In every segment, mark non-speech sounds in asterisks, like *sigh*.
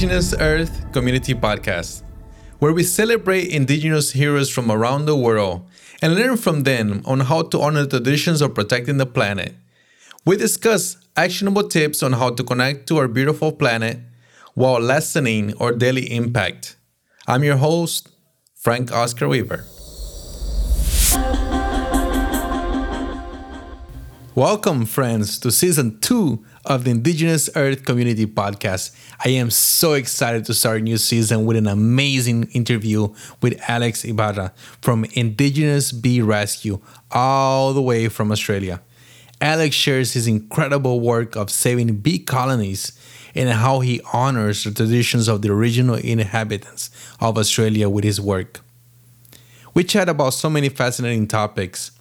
Indigenous Earth Community Podcast, where we celebrate Indigenous heroes from around the world and learn from them on how to honor the traditions of protecting the planet. We discuss actionable tips on how to connect to our beautiful planet while lessening our daily impact. I'm your host, Frank Oscar Weaver. Welcome, friends, to season two of the Indigenous Earth Community Podcast. I am so excited to start a new season with an amazing interview with Alex Ibarra from Indigenous Bee Rescue, all the way from Australia. Alex shares his incredible work of saving bee colonies and how he honors the traditions of the original inhabitants of Australia with his work. We chat about so many fascinating topics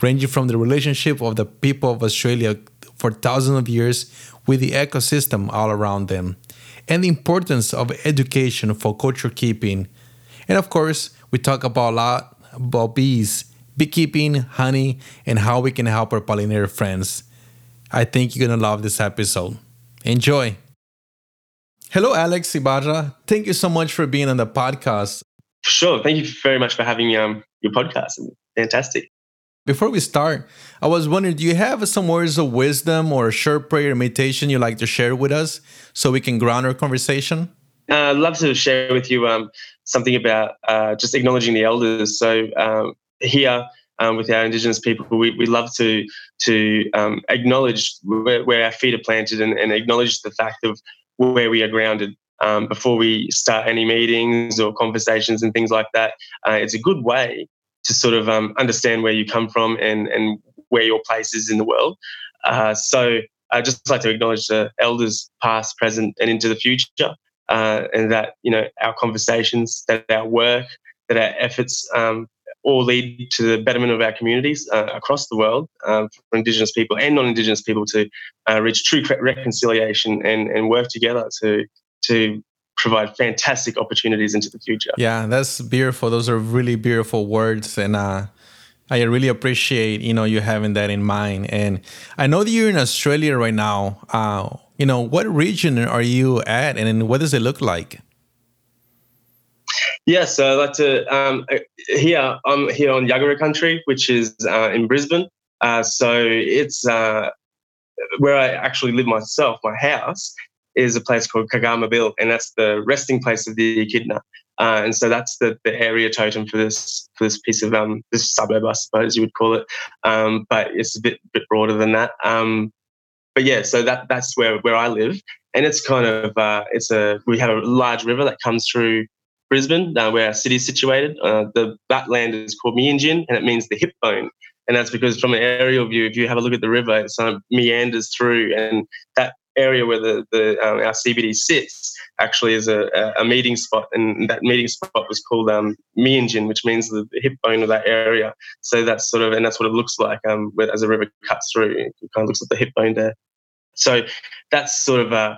ranging from the relationship of the people of Australia for thousands of years with the ecosystem all around them, and the importance of education for culture keeping. And of course, we talk about a lot about bees, beekeeping, honey, and how we can help our pollinator friends. I think you're gonna love this episode. Enjoy. Hello, Alex Ibarra. Thank you so much for being on the podcast. Sure. Thank you very much for having on your podcast. Fantastic. Before we start, I was wondering do you have some words of wisdom or a short prayer meditation you'd like to share with us so we can ground our conversation? Uh, I'd love to share with you um, something about uh, just acknowledging the elders. So, um, here um, with our Indigenous people, we, we love to, to um, acknowledge where, where, our feet are planted and, and, acknowledge the fact of where we are grounded. Um, before we start any meetings or conversations and things like that, uh, it's a good way to sort of um, understand where you come from and, and where your place is in the world. Uh, so I just like to acknowledge the elders, past, present, and into the future, uh, and that you know our conversations, that our work, that our efforts um, all lead to the betterment of our communities uh, across the world um, for Indigenous people and non-Indigenous people to uh, reach true reconciliation and, and work together to to provide fantastic opportunities into the future. Yeah, that's beautiful. Those are really beautiful words, and uh, I really appreciate you know you having that in mind. And I know that you're in Australia right now. Uh, you know, what region are you at, and what does it look like? Yeah, so I'd like to um, here I'm here on Yagara country, which is uh, in Brisbane. Uh, so it's uh, where I actually live myself. My house is a place called Kagama Bill, and that's the resting place of the echidna. Uh, and so that's the, the area totem for this for this piece of um, this suburb, I suppose you would call it. Um, but it's a bit bit broader than that. Um, but yeah, so that that's where where I live, and it's kind of uh, it's a we have a large river that comes through Brisbane, uh, where our city is situated. Uh, the that land is called Meanjin, and it means the hip bone. And that's because from an aerial view, if you have a look at the river, it sort of meanders through, and that area where the, the um, our CBD sits actually is a, a, meeting spot, and that meeting spot was called um, Meanjin, which means the, hip bone of that area. So that's sort of, and that's what it looks like um, as a river cuts through. It kind of looks like the hip bone there. So that's sort of uh,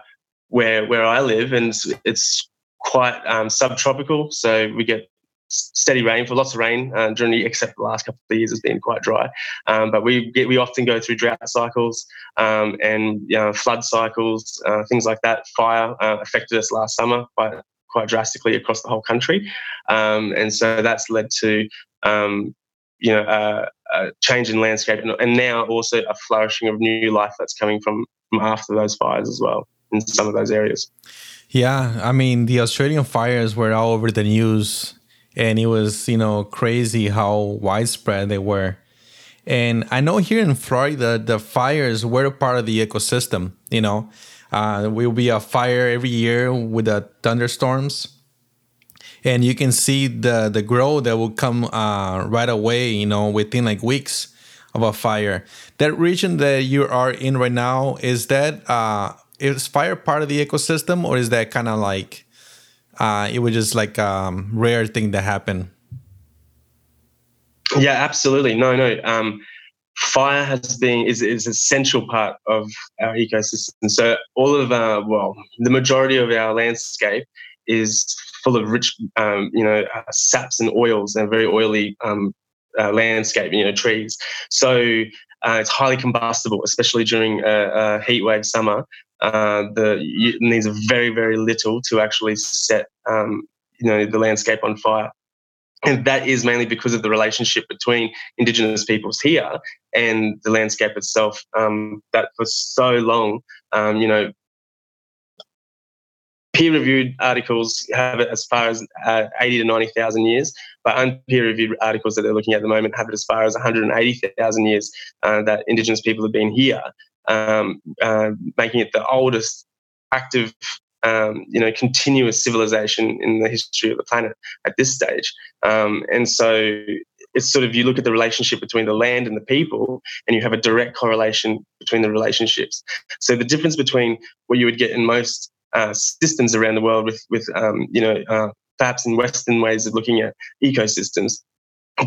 where where I live, and it's, it's quite um, subtropical. So we get steady rain for lots of rain uh, the except the last couple of years has been quite dry. Um, but we get, we often go through drought cycles um, and you know, flood cycles, uh, things like that. Fire uh, affected us last summer quite quite drastically across the whole country, um, and so that's led to um, you know a, a, change in landscape and, and now also a flourishing of new life that's coming from from after those fires as well in some of those areas. Yeah, I mean the Australian fires were all over the news and it was you know crazy how widespread they were. And i know here in florida the fires were part of the ecosystem you know. Uh, will be a fire every year with the thunderstorms. And you can see the the growth that will come uh, right away you know within like weeks of a fire. That region that you are in right now is that uh, is fire part of the ecosystem or is that kind of like uh, it was just like um, rare thing that happened. Yeah, absolutely. No, no. Um, fire has been is is essential part of our ecosystem. So all of our well, the majority of our landscape is full of rich, um, you know, uh, saps and oils and very oily um, uh, landscape. You know, trees. So uh, it's highly combustible, especially during a, a heat wave summer. Uh, the it needs very very little to actually set um, you know the landscape on fire. And that is mainly because of the relationship between indigenous peoples here and the landscape itself um, that for so long um, you know peer-reviewed articles have it as far as uh, 80 to 90,000 years, but unpeer-reviewed articles that they're looking at at the moment have it as far as 180,000 years uh, that Indigenous people have been here, um, uh, making it the oldest active, um, you know, continuous civilization in the history of the planet at this stage. Um, and so it's sort of you look at the relationship between the land and the people, and you have a direct correlation between the relationships. So the difference between what you would get in most uh, systems around the world with with um, you know uh, perhaps in Western ways of looking at ecosystems.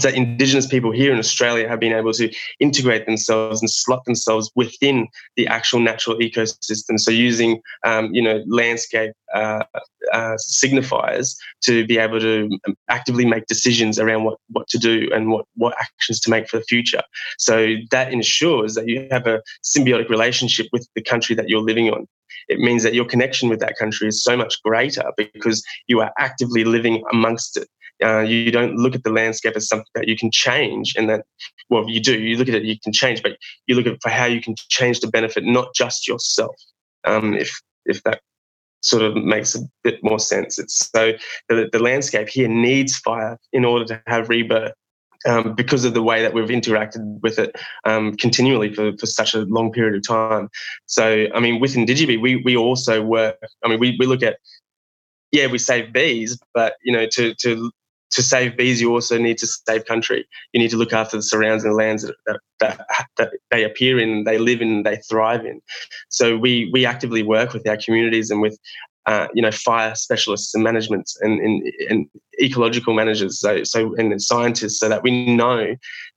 That Indigenous people here in Australia have been able to integrate themselves and slot themselves within the actual natural ecosystem. So using um, you know landscape uh, uh, signifiers to be able to actively make decisions around what, what to do and what, what actions to make for the future. So that ensures that you have a symbiotic relationship with the country that you're living on it means that your connection with that country is so much greater because you are actively living amongst it. Uh, you don't look at the landscape as something that you can change, and that well, you do. You look at it, you can change, but you look at for how you can change to benefit not just yourself. Um, if if that sort of makes a bit more sense, it's so the, the landscape here needs fire in order to have rebirth um, because of the way that we've interacted with it um, continually for, for such a long period of time. So, I mean, within Digibee, we, we also work, I mean, we, we look at, yeah, we save bees, but, you know, to, to, to save bees, you also need to save country. You need to look after the surrounding lands that, that, that, that they appear in, they live in, they thrive in. So we, we actively work with our communities and with uh, you know, fire specialists and management and, and, and, ecological managers, so, so and scientists, so that we know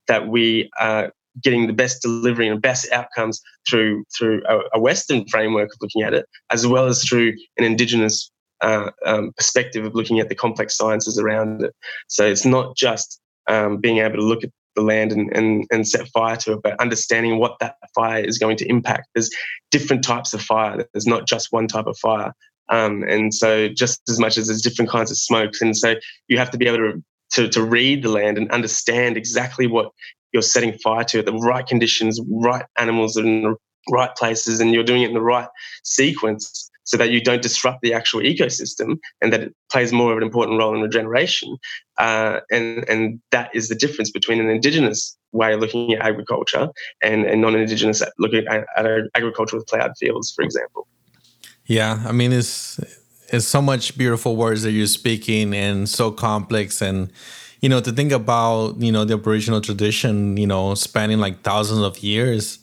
that we are getting the best delivery and best outcomes through through a, a Western framework of looking at it, as well as through an Indigenous uh, um, perspective of looking at the complex sciences around it. So it's not just um, being able to look at the land and, and, and set fire to it, but understanding what that fire is going to impact. There's different types of fire. There's not just one type of fire. Um, and so just as much as there's different kinds of smokes. And so you have to be able to, to, to read the land and understand exactly what you're setting fire to, the right conditions, right animals in the right places, and you're doing it in the right sequence so that you don't disrupt the actual ecosystem and that it plays more of an important role in regeneration. Uh, and, and that is the difference between an indigenous way of looking at agriculture and, and non-indigenous looking at, at agriculture with plowed fields, for example. Yeah, I mean it's it's so much beautiful words that you're speaking and so complex and you know to think about you know the aboriginal tradition you know spanning like thousands of years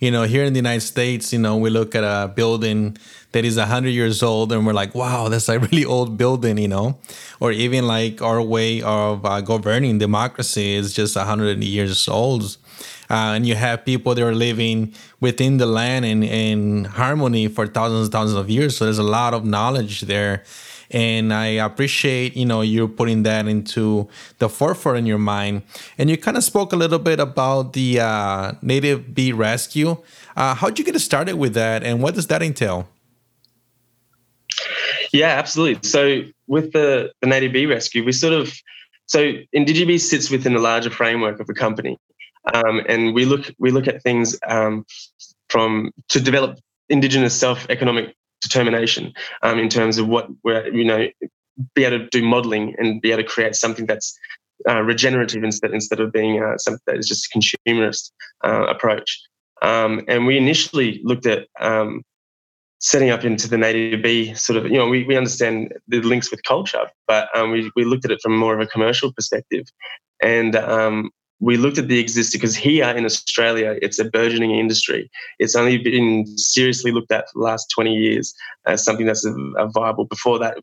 you know here in the united states you know we look at a building that is 100 years old and we're like wow that's a really old building you know or even like our way of uh, governing democracy is just 100 years old uh, and you have people that are living within the land in, in harmony for thousands and thousands of years. So there's a lot of knowledge there. And I appreciate, you know, you're putting that into the forefront in your mind. And you kind of spoke a little bit about the uh, native bee rescue. Uh, how'd you get started with that, and what does that entail? Yeah, absolutely. So with the, the native bee rescue, we sort of so Indigibee sits within a larger framework of a company. Um, and we look we look at things um, from to develop indigenous self economic determination um, in terms of what we're you know be able to do modeling and be able to create something that's uh, regenerative instead instead of being uh, something that is just a consumerist uh, approach. Um, and we initially looked at um, setting up into the native bee sort of, you know, we, we understand the links with culture, but um, we, we looked at it from more of a commercial perspective. And um, we looked at the existing because here in Australia, it's a burgeoning industry. It's only been seriously looked at for the last 20 years as something that's a, a viable. Before that,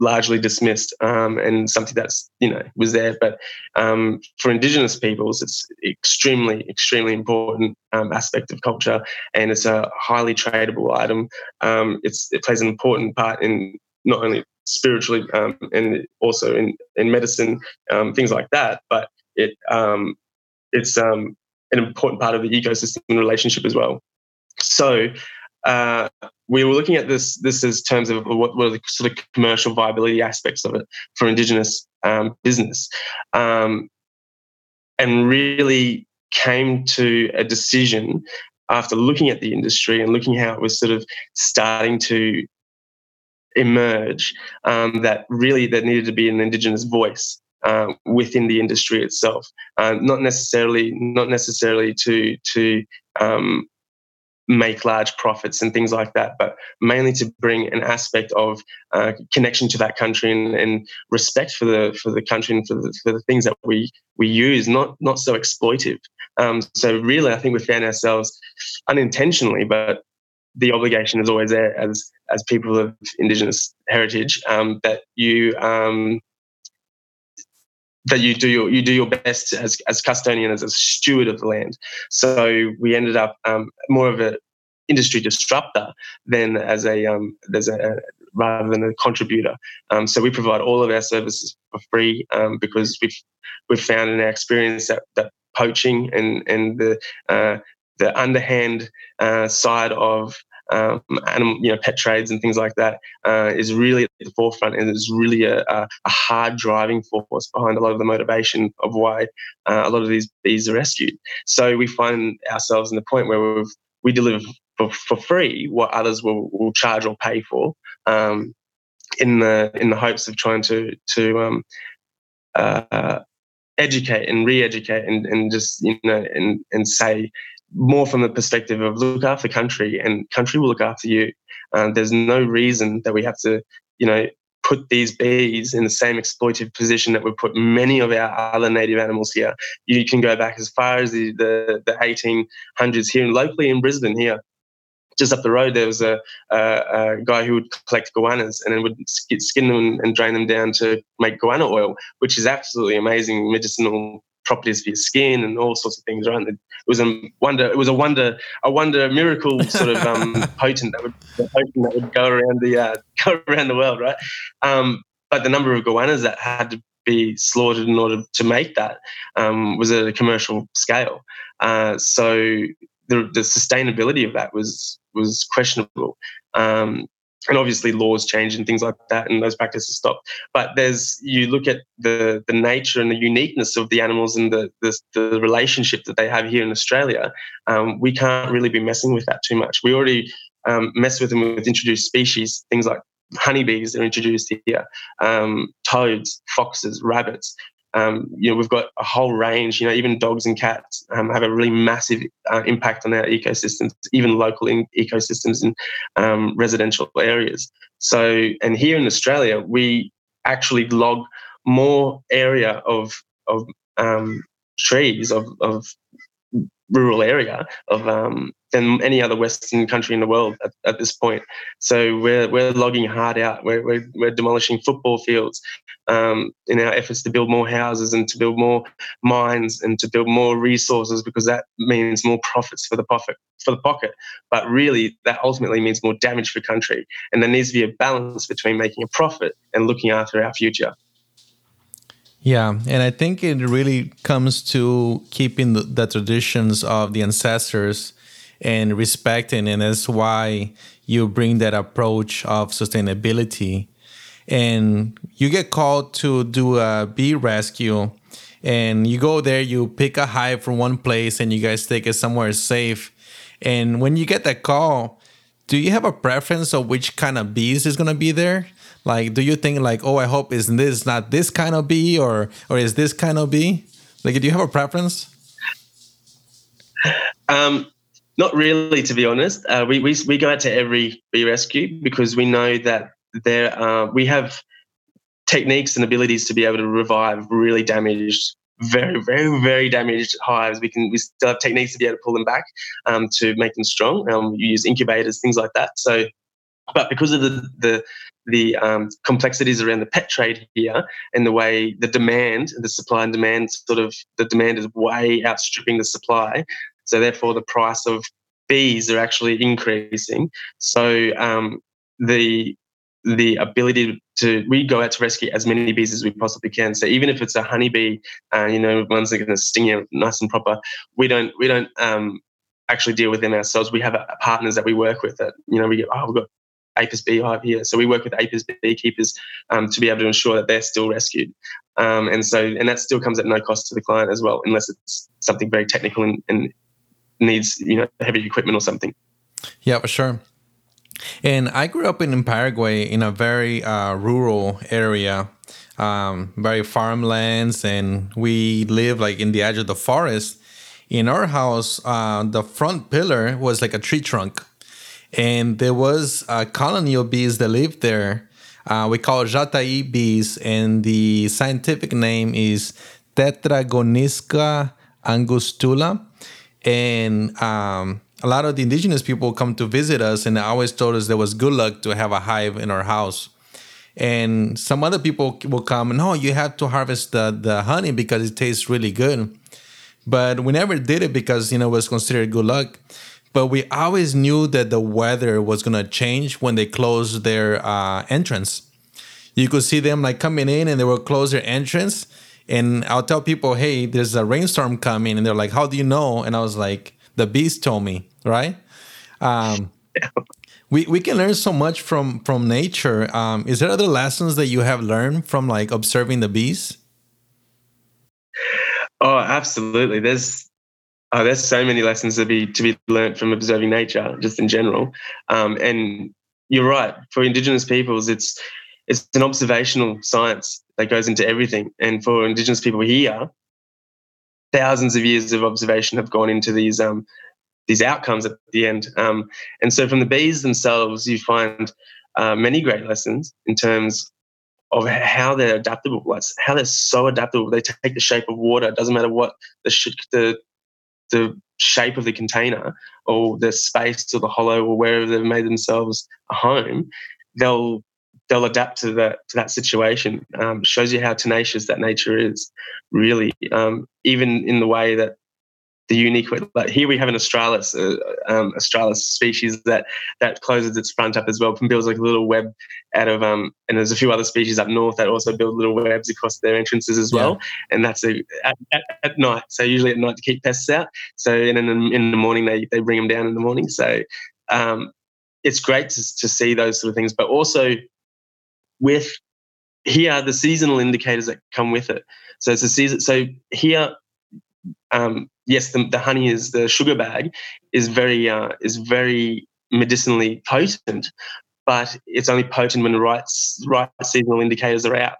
largely dismissed um, and something that's you know was there. But um, for Indigenous peoples, it's extremely, extremely important um, aspect of culture, and it's a highly tradable item. Um, it's it plays an important part in not only spiritually um, and also in in medicine, um, things like that, but it um, it's um, an important part of the ecosystem and relationship as well. So uh, we were looking at this this as terms of what were the sort of commercial viability aspects of it for Indigenous um, business, um, and really came to a decision after looking at the industry and looking how it was sort of starting to emerge um, that really there needed to be an indigenous voice uh, within the industry itself, uh, not necessarily not necessarily to to um, make large profits and things like that, but mainly to bring an aspect of uh, connection to that country and, and, respect for the for the country and for the, for the things that we we use, not not so exploitive. Um, so really, I think we found ourselves unintentionally, but the obligation is always there as as people of Indigenous heritage um, that you um, that you do your you do your best as as custodian as a steward of the land. So we ended up um, more of an industry disruptor than as a um, as a rather than a contributor. Um, so we provide all of our services for free um, because we've we've found in our experience that that poaching and and the uh, the underhand uh, side of um, animal, you know, pet trades and things like that uh, is really at the forefront and is really a, a, hard driving force behind a lot of the motivation of why uh, a lot of these bees are rescued. So we find ourselves in the point where we we deliver for, for free what others will, will charge or pay for um, in the in the hopes of trying to to um, uh, educate and re-educate and, and just you know and and say more from the perspective of look after country and country will look after you. Um, there's no reason that we have to, you know, put these bees in the same exploitative position that we put many of our other native animals here. You can go back as far as the, the, the 1800s here locally in Brisbane here. Just up the road, there was a, a, a guy who would collect goannas and then would skin them and drain them down to make goanna oil, which is absolutely amazing medicinal properties for your skin and all sorts of things, right? It was a wonder. It was a wonder, a wonder miracle sort of um, *laughs* potent that would potent that would go around the uh, *laughs* go around the world, right? Um, but the number of goannas that had to be slaughtered in order to make that um, was at a commercial scale. Uh, so the, the sustainability of that was was questionable. Um, and obviously laws change and things like that and those practices stop. But there's you look at the the nature and the uniqueness of the animals and the the, the relationship that they have here in australia um, we can't really be messing with that too much. We already um, mess with them with introduced species things like honeybees are introduced here um, toads foxes rabbits um, you know, we've got a whole range. You know, even dogs and cats um, have a really massive uh, impact on our ecosystems, even local in ecosystems in um, residential areas. So, and here in Australia, we actually log more area of of um, trees of of rural area of um, than any other Western country in the world at, at, this point. So we're we're logging hard out. We're we're, we're demolishing football fields um, in our efforts to build more houses and to build more mines and to build more resources because that means more profits for the profit for the pocket. But really, that ultimately means more damage for country. And there needs to be a balance between making a profit and looking after our future. Yeah, and I think it really comes to keeping the, the, traditions of the ancestors and respecting, and that's why you bring that approach of sustainability. And you get called to do a bee rescue, and you go there, you pick a hive from one place, and you guys take it somewhere safe. And when you get that call, do you have a preference of which kind of bees is going to be there? Like, do you think like, oh, I hope is this not this kind of bee or or is this kind of bee? Like, do you have a preference? Um, not really, to be honest. Uh, we, we we go out to every bee rescue because we know that there uh, we have techniques and abilities to be able to revive really damaged very, very, very damaged hives. We can we still have techniques to be able to pull them back um, to make them strong. Um, you use incubators, things like that. So, but because of the the the um, complexities around the pet trade here and the way the demand, the supply and demand sort of the demand is way outstripping the supply. So therefore, the price of bees are actually increasing. So um, the the ability to we go out to rescue as many bees as we possibly can. So even if it's a honeybee, uh, you know, ones that are going to sting you nice and proper, we don't we don't um, actually deal with them ourselves. We have partners that we work with that, you know, we get, oh, we've got Apis beehive here. So we work with Apis beekeepers um, to be able to ensure that they're still rescued. Um, and so, and that still comes at no cost to the client as well, unless it's something very technical and, and needs, you know, heavy equipment or something. Yeah, for sure. And I grew up in, in Paraguay in a very uh, rural area, um, very farmlands, and we live like in the edge of the forest. In our house, uh, the front pillar was like a tree trunk, and there was a colony of bees that lived there. Uh, we call Jataí bees, and the scientific name is Tetragonisca angustula. And um, a lot of the indigenous people come to visit us, and they always told us there was good luck to have a hive in our house. And some other people will come, no, you have to harvest the, the honey because it tastes really good. But we never did it because, you know, it was considered good luck. But we always knew that the weather was going to change when they closed their uh, entrance. You could see them like coming in and they will close their entrance. And I'll tell people, hey, there's a rainstorm coming. And they're like, how do you know? And I was like, the bees told me, right? Um, *laughs* we, we can learn so much from from nature. Um, is there other lessons that you have learned from like observing the bees? Oh, absolutely. There's oh, there's so many lessons to be to be learned from observing nature, just in general. Um, and you're right. For Indigenous peoples, it's it's an observational science that goes into everything. And for Indigenous people here, thousands of years of observation have gone into these um, these outcomes at the end. Um, and so, from the bees themselves, you find uh, many great lessons in terms of how they're adaptable, like how they're so adaptable. They take the shape of water. It doesn't matter what the sh- the the shape of the container or the space or the hollow or wherever they've made themselves a home. They'll they'll adapt to that to that situation. Um, shows you how tenacious that nature is, really. Um, even in the way that the unique like here we have an australis, uh, um, australis species that that closes its front up as well and builds like a little web out of um, and there's a few other species up north that also build little webs across their entrances as well, yeah. and that's a, at, at, at, night. So usually at night to keep pests out. So and in, in the morning they they bring them down in the morning. So um, it's great to, to see those sort of things, but also with here the seasonal indicators that come with it. So it's a season. So here, um, yes, the, the, honey is the sugar bag is very uh, is very medicinally potent, but it's only potent when the right right seasonal indicators are out.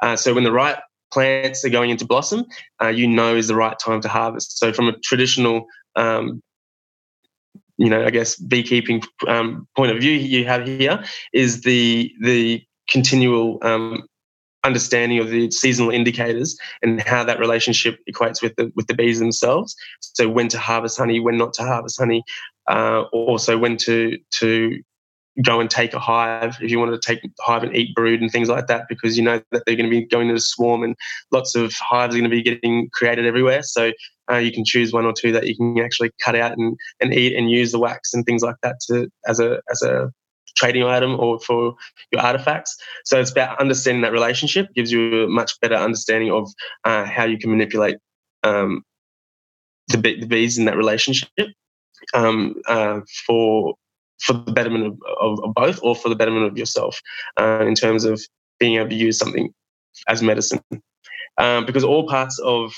Uh, so when the right plants are going into blossom, uh, you know is the right time to harvest. So from a traditional um, you know, I guess beekeeping um, point of view you have here is the the continual um, understanding of the seasonal indicators and how that relationship equates with the with the bees themselves. So when to harvest honey, when not to harvest honey, uh, also when to to go and take a hive if you wanted to take hive and eat brood and things like that because you know that they're going to be going to swarm and lots of hives are going to be getting created everywhere. So uh, you can choose one or two that you can actually cut out and, and eat and use the wax and things like that to as a as a trading item or for your artifacts. So it's about understanding that relationship, gives you a much better understanding of uh, how you can manipulate um, the, the, bees in that relationship um, uh, for for the betterment of, of, of, both or for the betterment of yourself uh, in terms of being able to use something as medicine. Um, because all parts of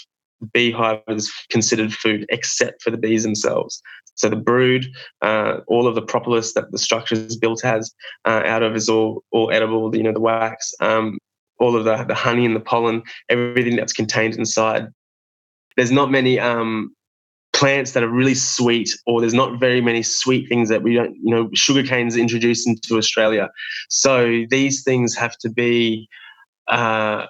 beehive is considered food except for the bees themselves. So the brood, uh, all of the propolis that the structure is built as uh, out of is all all edible. You know the wax, um, all of the the honey and the pollen, everything that's contained inside. There's not many um, plants that are really sweet, or there's not very many sweet things that we don't. You know, sugarcane is introduced into Australia, so these things have to be. Uh,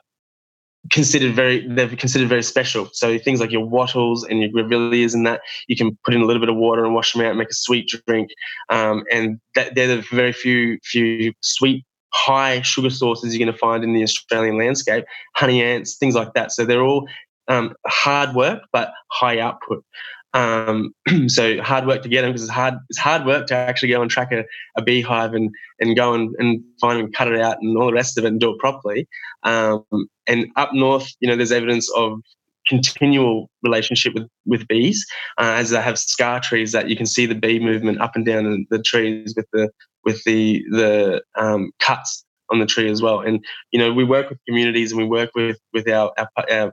considered very they're considered very special. So things like your wattles and your grevilleas and that you can put in a little bit of water and wash them out and make a sweet drink. Um, and that, they're the very few few sweet high sugar sources you're going to find in the Australian landscape. Honey ants, things like that. So they're all um, hard work but high output. Um, *clears throat* so hard work to get them because it's hard. It's hard work to actually go and track a, a beehive and and go and, and find and cut it out and all the rest of it and do it properly. Um, and up north, you know, there's evidence of continual relationship with with bees, uh, as they have scar trees that you can see the bee movement up and down the, the trees with the with the the um, cuts on the tree as well. And you know, we work with communities and we work with with our, our, our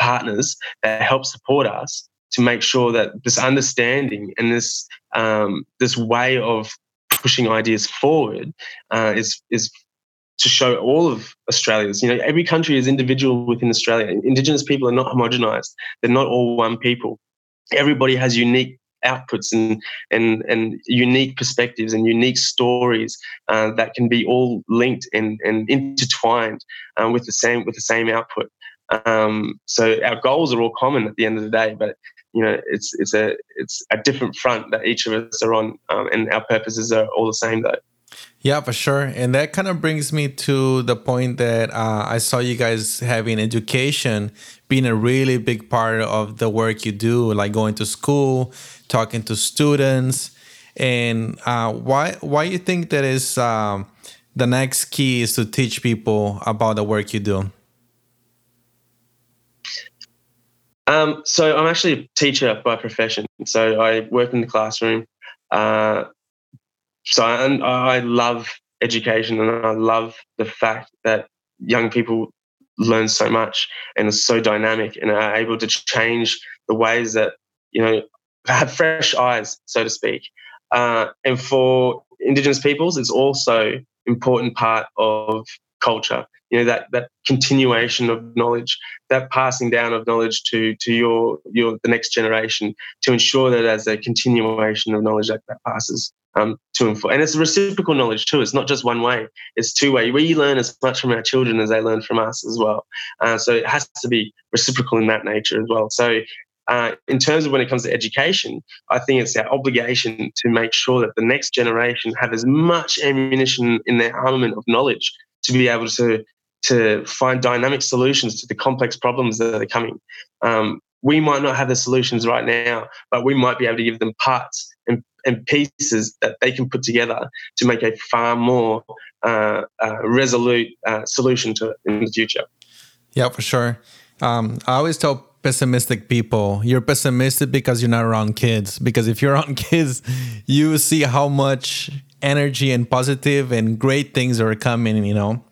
partners that help support us to make sure that this understanding and this um, this way of pushing ideas forward uh, is is to show all of Australians. You know, every country is individual within Australia. Indigenous people are not homogenized. They're not all one people. Everybody has unique outputs and and and unique perspectives and unique stories uh, that can be all linked and, and intertwined uh, with the same with the same output. Um, so our goals are all common at the end of the day, but you know it's it's a it's a different front that each of us are on, um, and our purposes are all the same though. Yeah, for sure. And that kind of brings me to the point that uh, I saw you guys having education being a really big part of the work you do, like going to school, talking to students. And uh, why why you think that is um, the next key is to teach people about the work you do? Um, so I'm actually a teacher by profession. So I work in the classroom. Uh, so I, I love education and I love the fact that young people learn so much and are so dynamic and are able to change the ways that you know have fresh eyes so to speak uh, and for indigenous peoples it's also important part of culture you know that that continuation of knowledge that passing down of knowledge to to your your the next generation to ensure that as a continuation of knowledge that, that passes um, to and for And it's a reciprocal knowledge too. It's not just one way. It's two way. We learn as much from our children as they learn from us as well. Uh, so it has to be reciprocal in that nature as well. So uh, in terms of when it comes to education, I think it's our obligation to make sure that the next generation have as much ammunition in their armament of knowledge to be able to to find dynamic solutions to the complex problems that are coming. Um, we might not have the solutions right now, but we might be able to give them parts and and pieces that they can put together to make a far more uh, uh, resolute uh, solution to it in the future. Yeah, for sure. Um, I always tell pessimistic people you're pessimistic because you're not around kids because if you're around *laughs* kids you see how much energy and positive and great things are coming you know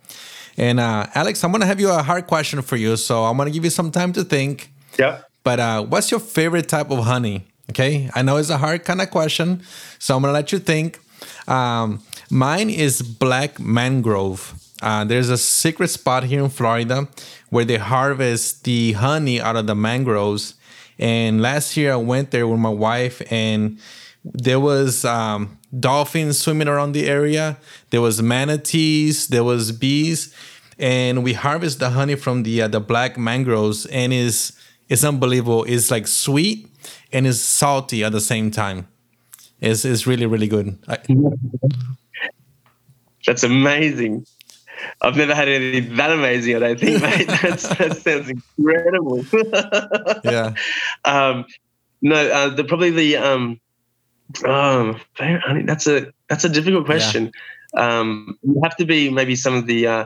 and uh, alex i'm gonna have you a hard question for you so i'm gonna give you some time to think yeah but uh, what's your favorite type of honey Okay, I know it's a hard kind of question, so I'm gonna let you think. Um, mine is black mangrove. Uh, there's a secret spot here in Florida where they harvest the honey out of the mangroves. And last year I went there with my wife, and there was um, dolphins swimming around the area. There was manatees. There was bees, and we harvest the honey from the uh, the black mangroves, and is it's unbelievable. It's like sweet and it's salty at the same time. It's, it's really, really good. I, That's amazing. I've never had anything that amazing, I don't think, mate. *laughs* That's, that sounds incredible. *laughs* yeah. Um, no, uh, the, probably the um, um, that's a that's a difficult question. Yeah. Um, you have to be maybe some of the uh,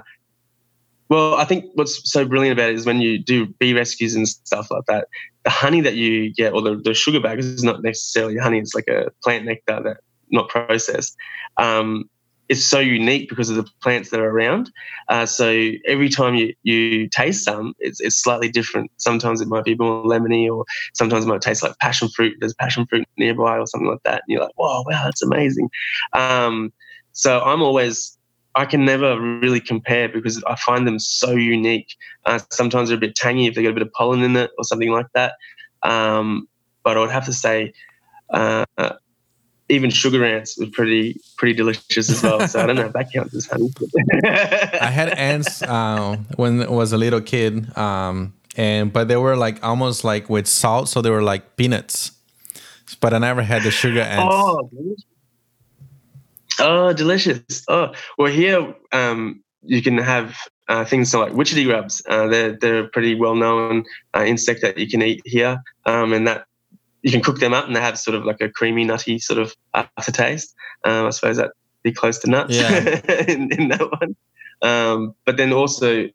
well, I think what's so brilliant about it is when you do bee rescues and stuff like that, the honey that you get or the, the sugar bag is not necessarily honey, it's like a plant nectar that not processed. Um, it's so unique because of the plants that are around. Uh, so every time you, you taste some, it's, it's slightly different. Sometimes it might be more lemony, or sometimes it might taste like passion fruit. There's passion fruit nearby, or something like that. And you're like, "Wow, wow, that's amazing." Um, so I'm always I can never really compare because I find them so unique. Uh, sometimes they're a bit tangy if they got a bit of pollen in it or something like that. Um, but I would have to say, uh, even sugar ants were pretty pretty delicious as well. So I don't know if that counts as honey. *laughs* I had ants uh, when I was a little kid, um, and but they were like almost like with salt, so they were like peanuts. But I never had the sugar ants. Oh, Oh, delicious! Oh, well, here um, you can have uh, things like witchetty grubs. Uh, they're they're a pretty well known uh, insect that you can eat here, um, and that you can cook them up, and they have sort of like a creamy, nutty sort of aftertaste. Um, I suppose that'd be close to nuts yeah. *laughs* in, in, that one. Um, but then also,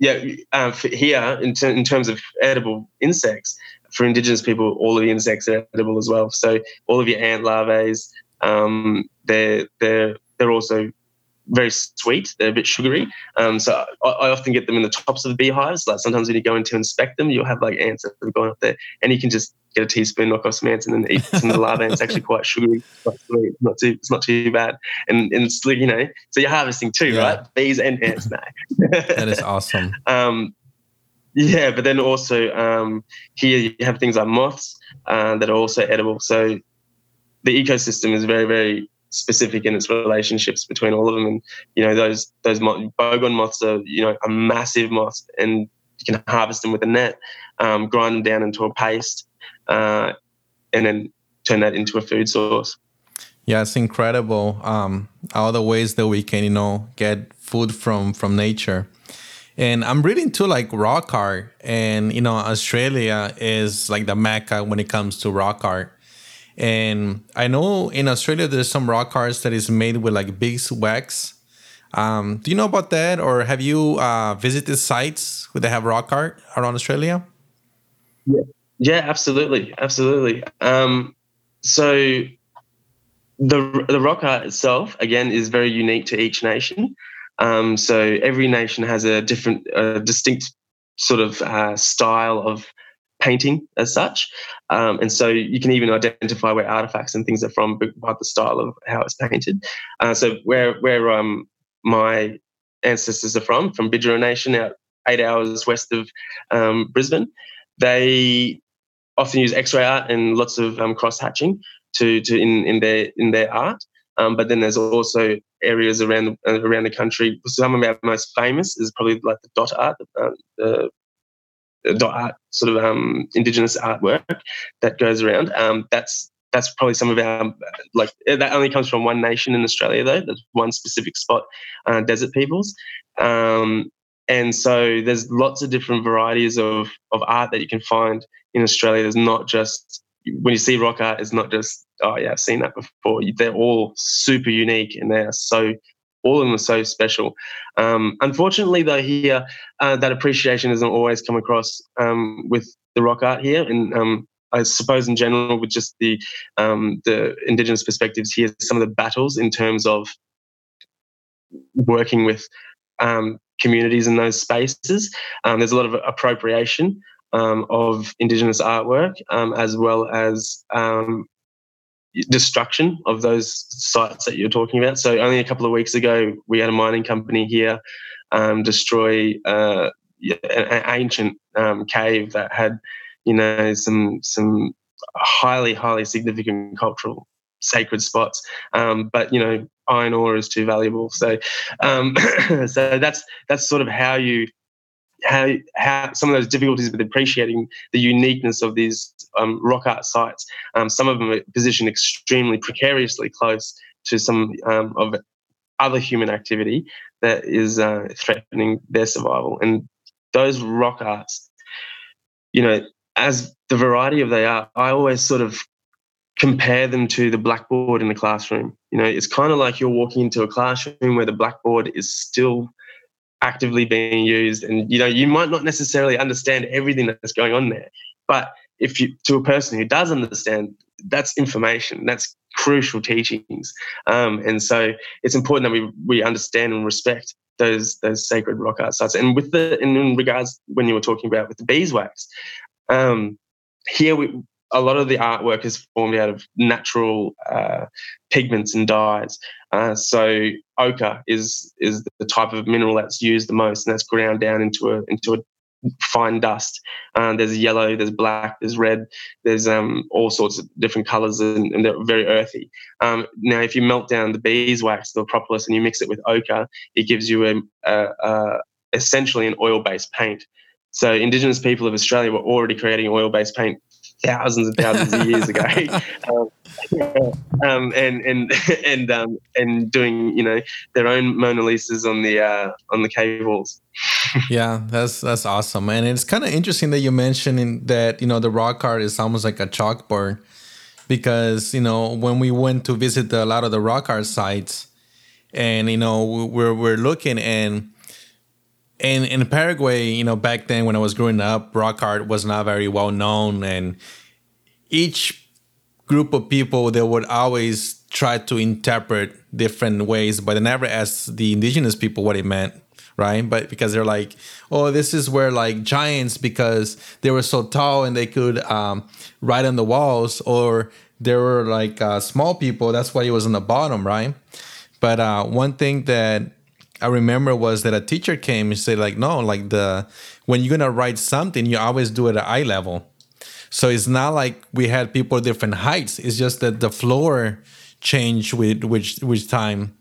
yeah, um, here in, ter- in terms of edible insects, for indigenous people, all of the insects are edible as well. So all of your ant larvae, um, they're they're they're also very sweet. They're a bit sugary. Um, so I, I, often get them in the tops of the beehives. Like sometimes when you go in to inspect them, you'll have like ants that have gone up there, and you can just get a teaspoon, knock off some ants, and then eat some of the larvae. It's actually quite sugary, sweet. Not too, it's not too bad. And and it's you know, so you're harvesting too, yeah. right? Bees and ants now. *laughs* that is awesome. *laughs* Um, yeah, but then also um, here you have things like moths uh, that are also edible. So the ecosystem is very, very specific in its relationships between all of them. And you know, those those bogong moths are you know a massive moth, and you can harvest them with a net, um, grind them down into a paste, uh, and then turn that into a food source. Yeah, it's incredible. Um, all the ways that we can, you know, get food from from nature. And I'm reading too, like rock art, and you know, Australia is like the mecca when it comes to rock art. And I know in Australia there's some rock art that is made with like beeswax. Um, do you know about that, or have you uh, visited sites where they have rock art around Australia? Yeah, yeah, absolutely, absolutely. Um, so the the rock art itself, again, is very unique to each nation. Um, so every nation has a different, uh, distinct sort of uh, style of painting as such. Um, and so you can even identify where artifacts and things are from by the style of how it's painted. Uh, so where where um, my ancestors are from, from Bidjara Nation, out eight hours west of um, Brisbane, they often use X-ray art and lots of um, cross hatching to to in in their in their art. Um, but then there's also areas around the, around the country. Some of our most famous is probably like the dot art, uh, the art sort of um, indigenous artwork that goes around. Um, that's that's probably some of our like that only comes from one nation in Australia though. That's one specific spot, uh, desert peoples. Um, and so there's lots of different varieties of of art that you can find in Australia. There's not just when you see rock art, it's not just oh yeah, I've seen that before. They're all super unique and they are so all of them are so special. Um, unfortunately, though, here uh, that appreciation doesn't always come across um, with the rock art here, and um, I suppose in general with just the um, the indigenous perspectives here, some of the battles in terms of working with um, communities in those spaces. Um, there's a lot of appropriation of Indigenous artwork, as well as destruction of those sites that you're talking about. So, only a couple of weeks ago, we had a mining company here um, destroy uh, an ancient um, cave that had, you know, some some highly highly significant cultural sacred spots. Um, but you know, iron ore is too valuable. So, um, *coughs* so that's that's sort of how you how how some of those difficulties with appreciating the uniqueness of these um, rock art sites. Um, some of them are positioned extremely precariously close to some um, of other human activity that is uh, threatening their survival. And those rock arts, you know, as the variety of they are, I always sort of compare them to the blackboard in the classroom. You know, it's kind of like you're walking into a classroom where the blackboard is still actively being used and you know you might not necessarily understand everything that's going on there but if you to a person who does understand that's information that's crucial teachings um, and so it's important that we we understand and respect those those sacred rock art sites and with the in regards when you were talking about with the beeswax um, here we a lot of the artwork is formed out of natural uh, pigments and dyes. Uh, so ochre is is the type of mineral that's used the most, and that's ground down into a into a fine dust. Um, there's yellow, there's black, there's red, there's um, all sorts of different colors, and, and they're very earthy. Um, now, if you melt down the beeswax, the propolis, and you mix it with ochre, it gives you a, a, a essentially an oil-based paint. So Indigenous people of Australia were already creating oil-based paint thousands and thousands of years ago, *laughs* *laughs* um, um, and and *laughs* and um, and doing you know their own Mona Lisas on the uh, on the cave walls. yeah, that's that's awesome, and it's kind of interesting that you mentioned that you know the rock art is almost like a chalkboard because you know when we went to visit the, a lot of the rock art sites, and you know we're we're looking and in in Paraguay, you know, back then when I was growing up, rock art was not very well known, and each group of people they would always try to interpret different ways, but they never asked the indigenous people what it meant, right? But because they're like, oh, this is where like giants because they were so tall and they could um, write on the walls, or there were like uh, small people. That's why it was on the bottom, right? But uh, one thing that I remember was that a teacher came and said like, no, like the when you're gonna write something, you always do it at eye level. So it's not like we had people different heights. It's just that the floor changed with which with time.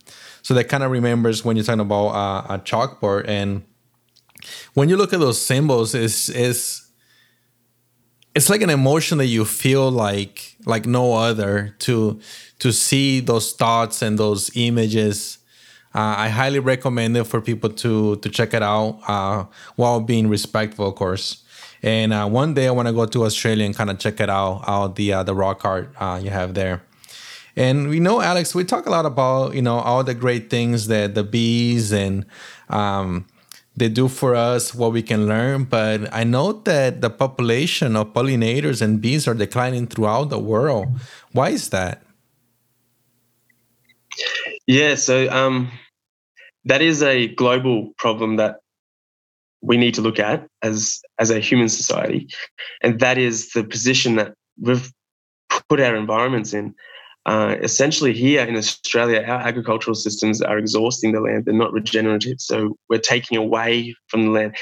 So that kind of remembers when you're talking about uh, a chalkboard and when you look at those symbols, is is it's like an emotion that you feel like like no other to to see those thoughts and those images I highly recommend it for people to to check it out uh, while being respectful, of course. And uh, one day I want to go to Australia and kind of check it out, out the uh, the rock art uh, you have there. And we know, Alex, we talk a lot about you know all the great things that the bees and um, they do for us, what we can learn. But I know that the population of pollinators and bees are declining throughout the world. Why is that? Yeah, so um, that is a global problem that we need to look at as as a human society, and that is the position that we've put our environments in. Uh, essentially, here in Australia, our agricultural systems are exhausting the land; they're not regenerative. So we're taking away from the land.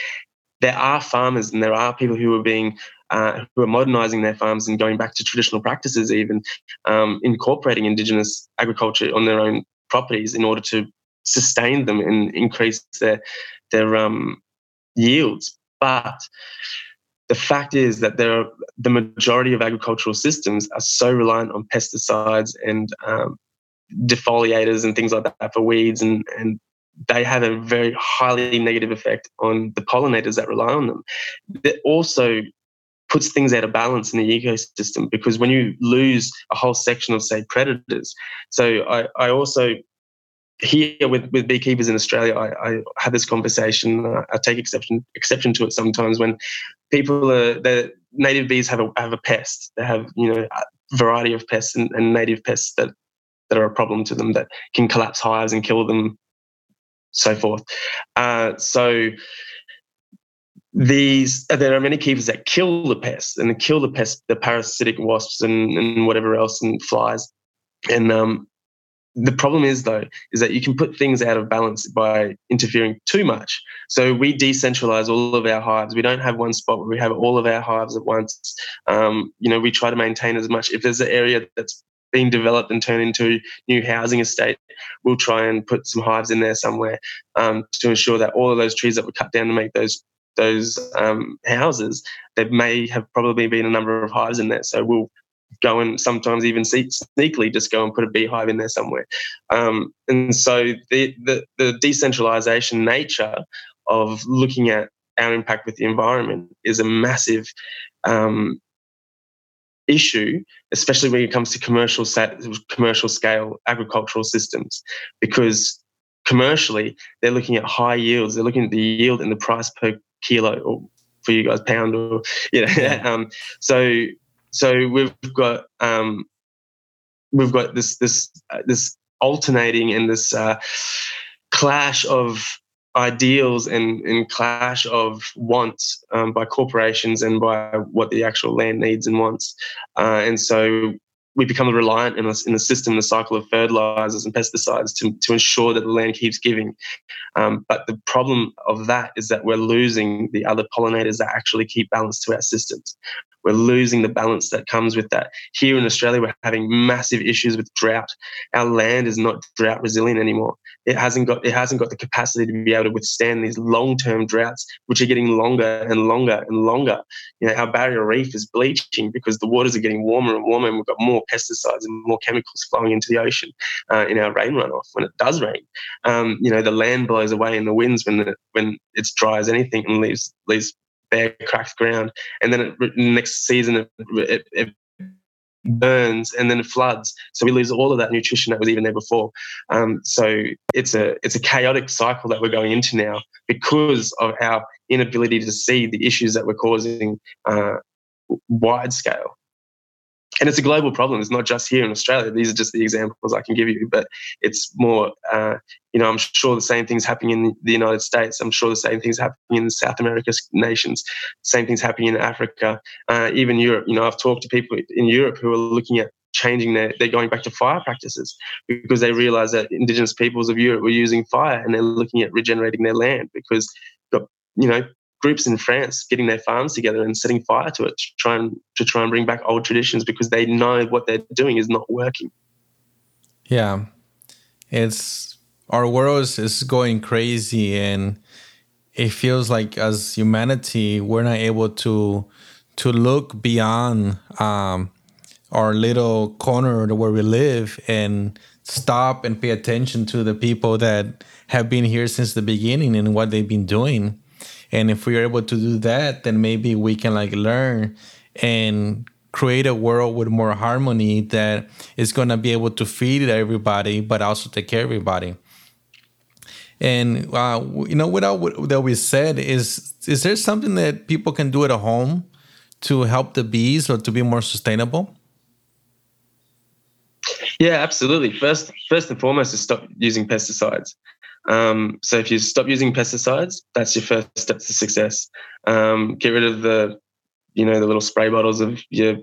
There are farmers, and there are people who are being uh, who are modernising their farms and going back to traditional practices, even um, incorporating indigenous agriculture on their own properties in order to sustain them and increase their their um, yields. But the fact is that there are, the majority of agricultural systems are so reliant on pesticides and um, defoliators and things like that for weeds and, and they have a very highly negative effect on the pollinators that rely on them. That also puts things out of balance in the ecosystem because when you lose a whole section of, say, predators. So I, I also here with, with beekeepers in Australia, I, I have this conversation. I take exception exception to it sometimes when people are the native bees have a have a pest. They have you know a variety of pests and, and native pests that that are a problem to them that can collapse hives and kill them, so forth. Uh, so these there are many keepers that kill the pests and kill the pests, the parasitic wasps and, and whatever else and flies. And um, the problem is though is that you can put things out of balance by interfering too much. So we decentralize all of our hives. We don't have one spot where we have all of our hives at once. Um, you know we try to maintain as much. If there's an area that's being developed and turned into new housing estate we'll try and put some hives in there somewhere um, to ensure that all of those trees that were cut down to make those those um, houses there may have probably been a number of hives in there. So we'll go and sometimes even sneakily just go and put a beehive in there somewhere. Um, and so the, the, the decentralization nature of looking at our impact with the environment is a massive um, issue, especially when it comes to commercial commercial scale agricultural systems, because commercially they're looking at high yields. They're looking at the yield and the price per kilo, or for you guys, pound, or you know. *laughs* Yeah. um, so so we've got um, we've got this this uh, this alternating and this uh, clash of ideals and, and clash of wants um, by corporations and by what the actual land needs and wants. Uh, and so we become reliant in, a, in the system, the cycle of fertilizers and pesticides to, to ensure that the land keeps giving. Um, but the problem of that is that we're losing the other pollinators that actually keep balance to our systems. We're losing the balance that comes with that. Here in Australia, we're having massive issues with drought. Our land is not drought resilient anymore. It hasn't got it hasn't got the capacity to be able to withstand these long-term droughts, which are getting longer and longer and longer. You know, our barrier reef is bleaching because the waters are getting warmer and warmer, and we've got more pesticides and more chemicals flowing into the ocean uh, in our rain runoff when it does rain. Um, you know, the land blows away in the winds when the, when it's dry as anything and leaves leaves bare cracked ground. And then it, next season, it, it, it burns and then it floods so we lose all of that nutrition that was even there before um, so it's a it's a chaotic cycle that we're going into now because of our inability to see the issues that we're causing uh, wide scale and it's a global problem. It's not just here in Australia. These are just the examples I can give you, but it's more, uh, you know, I'm sure the same things happening in the United States. I'm sure the same things happening in South America's nations. Same things happening in Africa, uh, even Europe. You know, I've talked to people in Europe who are looking at changing their, they're going back to fire practices because they realize that indigenous peoples of Europe were using fire and they're looking at regenerating their land because, you know, groups in France getting their farms together and setting fire to it to try and to try and bring back old traditions because they know what they're doing is not working. Yeah, it's our world is going crazy, and it feels like as humanity we're not able to to look beyond um, our little corner where we live and stop and pay attention to the people that have been here since the beginning and what they've been doing and if we are able to do that then maybe we can like learn and create a world with more harmony that is going to be able to feed everybody but also take care of everybody. And uh, you know what that we said is is there something that people can do at home to help the bees or to be more sustainable? Yeah absolutely. First first and foremost is stop using pesticides um, so if you stop using pesticides, that's your first step to success. Um, get rid of the, you know, the little spray bottles of your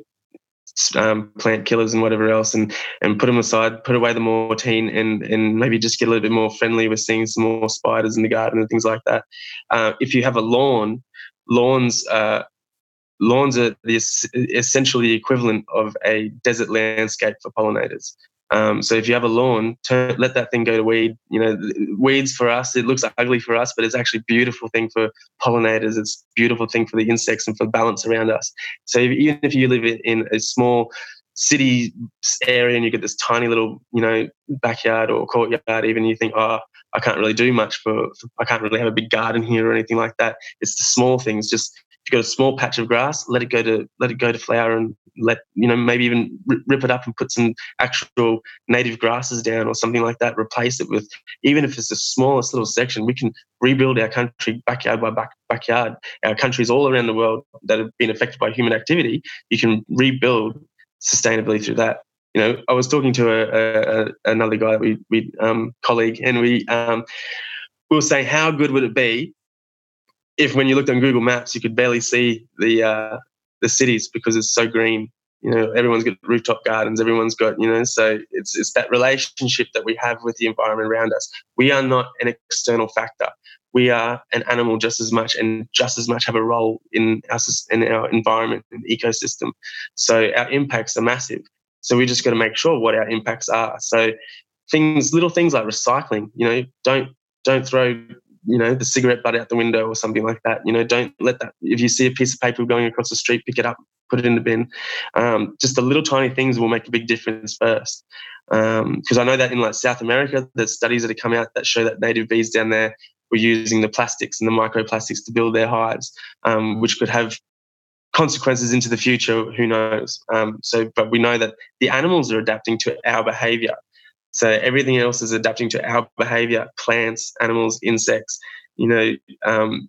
um, plant killers and whatever else, and and put them aside. Put away the Mortein, and and maybe just get a little bit more friendly with seeing some more spiders in the garden and things like that. Uh, if you have a lawn, lawns. Uh, lawns are the, essentially the equivalent of a desert landscape for pollinators. Um, so if you have a lawn, turn, let that thing go to weed. You know, weeds for us, it looks ugly for us, but it's actually beautiful thing for pollinators. It's beautiful thing for the insects and for balance around us. So if, even if you live in a small city area and you get this tiny little, you know, backyard or courtyard, even you think, oh, I can't really do much for, for I can't really have a big garden here or anything like that. It's the small things. Just you've got a small patch of grass, let it go to let it go to flower and let you know maybe even rip it up and put some actual native grasses down or something like that replace it with even if it's the smallest little section we can rebuild our country backyard by back, backyard. Our countries all around the world that have been affected by human activity you can rebuild sustainably through that. You know i was talking to a, a another guy we we um, colleague and we um, we were saying how good would it be if when you looked on Google Maps, you could barely see the uh, the cities because it's so green. You know, everyone's got rooftop gardens. Everyone's got you know. So it's it's that relationship that we have with the environment around us. We are not an external factor. We are an animal just as much, and just as much have a role in our in our environment and ecosystem. So our impacts are massive. So we just got to make sure what our impacts are. So things, little things like recycling. You know, don't don't throw you know, the cigarette butt out the window or something like that. You know, don't let that, if you see a piece of paper going across the street, pick it up, put it in the bin. Um, just the little tiny things will make a big difference first. Because um, I know that in like South America, there's studies that have come out that show that native bees down there were using the plastics and the microplastics to build their hives, um, which could have consequences into the future. Who knows? Um, so, but we know that the animals are adapting to our behavior. So everything else is adapting to our behavior, plants, animals, insects, you know, um,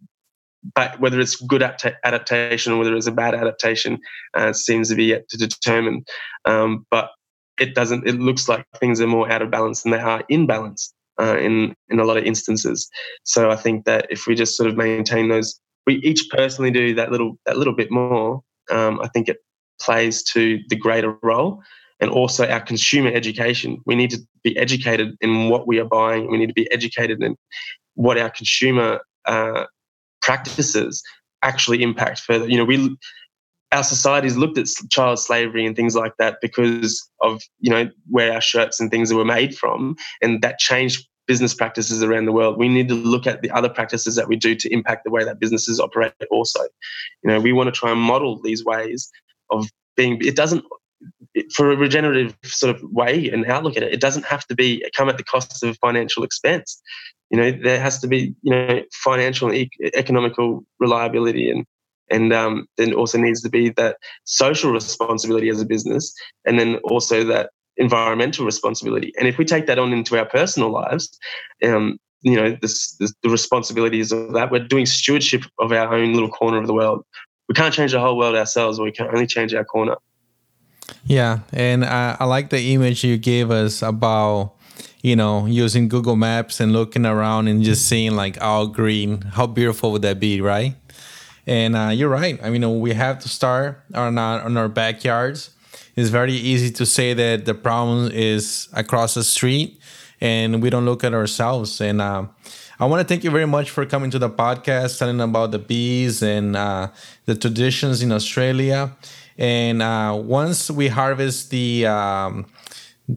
but whether it's good adaptation or whether it's a bad adaptation uh, seems to be yet to determine. Um, but it doesn't, it looks like things are more out of balance than they are in balance uh, in, in a lot of instances. So I think that if we just sort of maintain those, we each personally do that little, that little bit more, um, I think it plays to the greater role and also our consumer education. We need to be educated in what we are buying. We need to be educated in what our consumer uh, practices actually impact further. You know, we our societies looked at child slavery and things like that because of you know where our shirts and things were made from, and that changed business practices around the world. We need to look at the other practices that we do to impact the way that businesses operate. Also, you know, we want to try and model these ways of being. It doesn't for a regenerative sort of way and outlook at it, it doesn't have to be come at the cost of financial expense. You know, there has to be you know financial and e- economical reliability and and um, then also needs to be that social responsibility as a business, and then also that environmental responsibility. And if we take that on into our personal lives, um, you know, this, this, the responsibilities of that, we're doing stewardship of our own little corner of the world. We can't change the whole world ourselves, we can only change our corner. Yeah, and I, I like the image you gave us about you know using Google Maps and looking around and just seeing like all green. How beautiful would that be, right? And uh, you're right. I mean, we have to start on our, on our backyards. It's very easy to say that the problem is across the street, and we don't look at ourselves. And uh, I want to thank you very much for coming to the podcast, telling about the bees and uh, the traditions in Australia. And uh, once we harvest the um,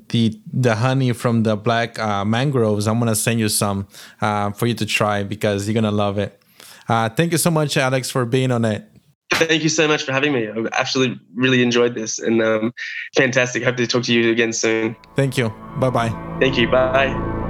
the the honey from the black uh, mangroves, I'm gonna send you some uh, for you to try because you're gonna love it. Uh, thank you so much, Alex, for being on it. Thank you so much for having me. I've actually really enjoyed this and um, fantastic. Hope to talk to you again soon. Thank you. Bye bye. Thank you. Bye.